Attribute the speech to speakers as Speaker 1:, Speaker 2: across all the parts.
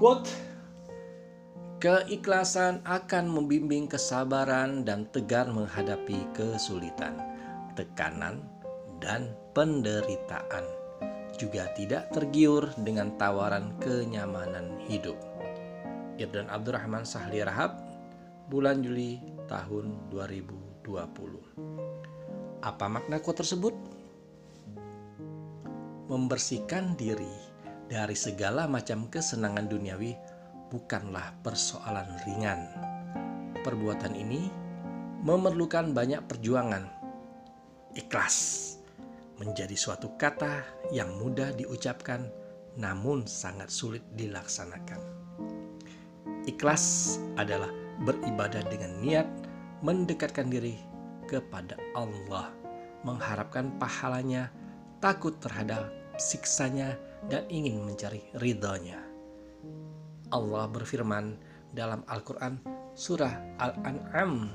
Speaker 1: Quote Keikhlasan akan membimbing kesabaran dan tegar menghadapi kesulitan, tekanan, dan penderitaan. Juga tidak tergiur dengan tawaran kenyamanan hidup. Irdan Abdurrahman Sahli Rahab, bulan Juli tahun 2020. Apa makna quote tersebut? Membersihkan diri dari segala macam kesenangan duniawi bukanlah persoalan ringan. Perbuatan ini memerlukan banyak perjuangan. Ikhlas menjadi suatu kata yang mudah diucapkan namun sangat sulit dilaksanakan. Ikhlas adalah beribadah dengan niat mendekatkan diri kepada Allah, mengharapkan pahalanya, takut terhadap siksanya, dan ingin mencari ridhonya. Allah berfirman dalam Al-Quran surah Al-An'am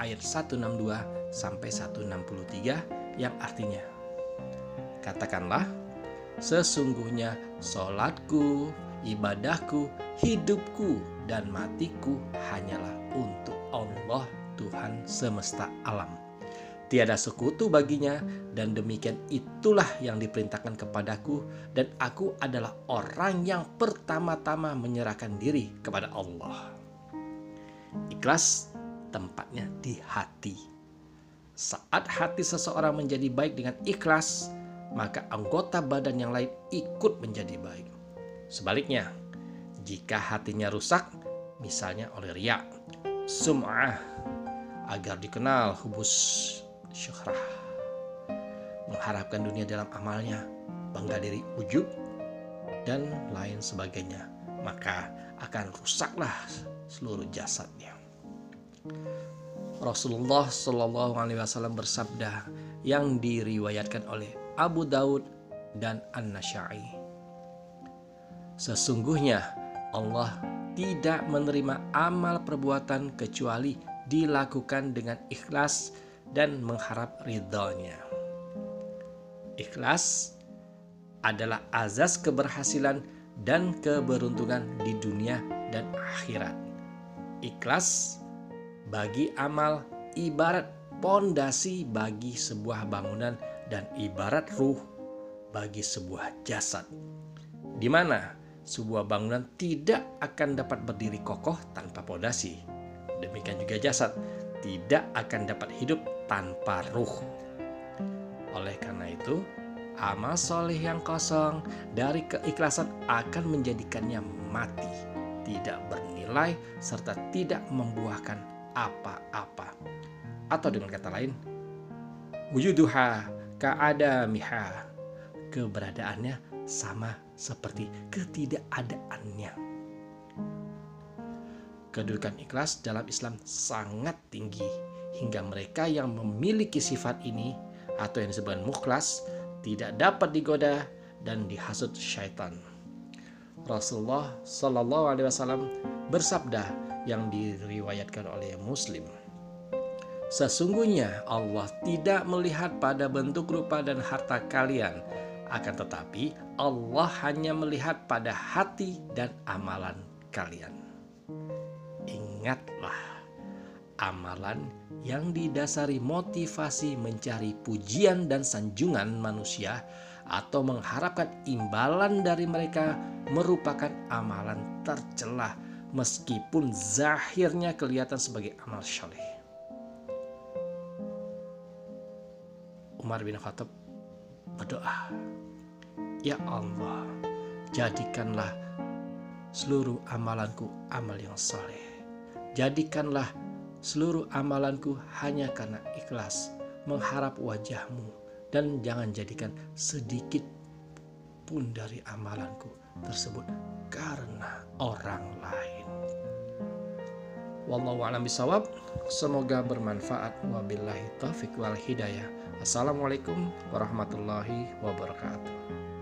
Speaker 1: ayat 162 sampai 163 yang artinya Katakanlah sesungguhnya solatku, ibadahku, hidupku dan matiku hanyalah untuk Allah Tuhan semesta alam Tiada sekutu baginya dan demikian itulah yang diperintahkan kepadaku dan aku adalah orang yang pertama-tama menyerahkan diri kepada Allah. Ikhlas tempatnya di hati. Saat hati seseorang menjadi baik dengan ikhlas, maka anggota badan yang lain ikut menjadi baik. Sebaliknya, jika hatinya rusak, misalnya oleh riak, sum'ah, agar dikenal hubus syuhrah. Mengharapkan dunia dalam amalnya bangga diri ujub dan lain sebagainya. Maka akan rusaklah seluruh jasadnya. Rasulullah Shallallahu Alaihi Wasallam bersabda yang diriwayatkan oleh Abu Daud dan An Nasyai. Sesungguhnya Allah tidak menerima amal perbuatan kecuali dilakukan dengan ikhlas dan mengharap ridhonya. Ikhlas adalah azas keberhasilan dan keberuntungan di dunia dan akhirat. Ikhlas bagi amal ibarat pondasi bagi sebuah bangunan dan ibarat ruh bagi sebuah jasad. Di mana sebuah bangunan tidak akan dapat berdiri kokoh tanpa pondasi. Demikian juga jasad tidak akan dapat hidup tanpa ruh. Oleh karena itu, amal soleh yang kosong dari keikhlasan akan menjadikannya mati, tidak bernilai, serta tidak membuahkan apa-apa. Atau dengan kata lain, wujuduha miha, keberadaannya sama seperti ketidakadaannya. Kedudukan ikhlas dalam Islam sangat tinggi hingga mereka yang memiliki sifat ini atau yang disebut mukhlas tidak dapat digoda dan dihasut syaitan. Rasulullah Shallallahu Alaihi Wasallam bersabda yang diriwayatkan oleh Muslim. Sesungguhnya Allah tidak melihat pada bentuk rupa dan harta kalian, akan tetapi Allah hanya melihat pada hati dan amalan kalian ingatlah amalan yang didasari motivasi mencari pujian dan sanjungan manusia atau mengharapkan imbalan dari mereka merupakan amalan tercelah meskipun zahirnya kelihatan sebagai amal syoleh. Umar bin Khattab berdoa, Ya Allah, jadikanlah seluruh amalanku amal yang soleh Jadikanlah seluruh amalanku hanya karena ikhlas mengharap wajahmu dan jangan jadikan sedikit pun dari amalanku tersebut karena orang lain. Wallahu a'lam bisawab. Semoga bermanfaat. Wabillahi taufik wal hidayah. Assalamualaikum warahmatullahi wabarakatuh.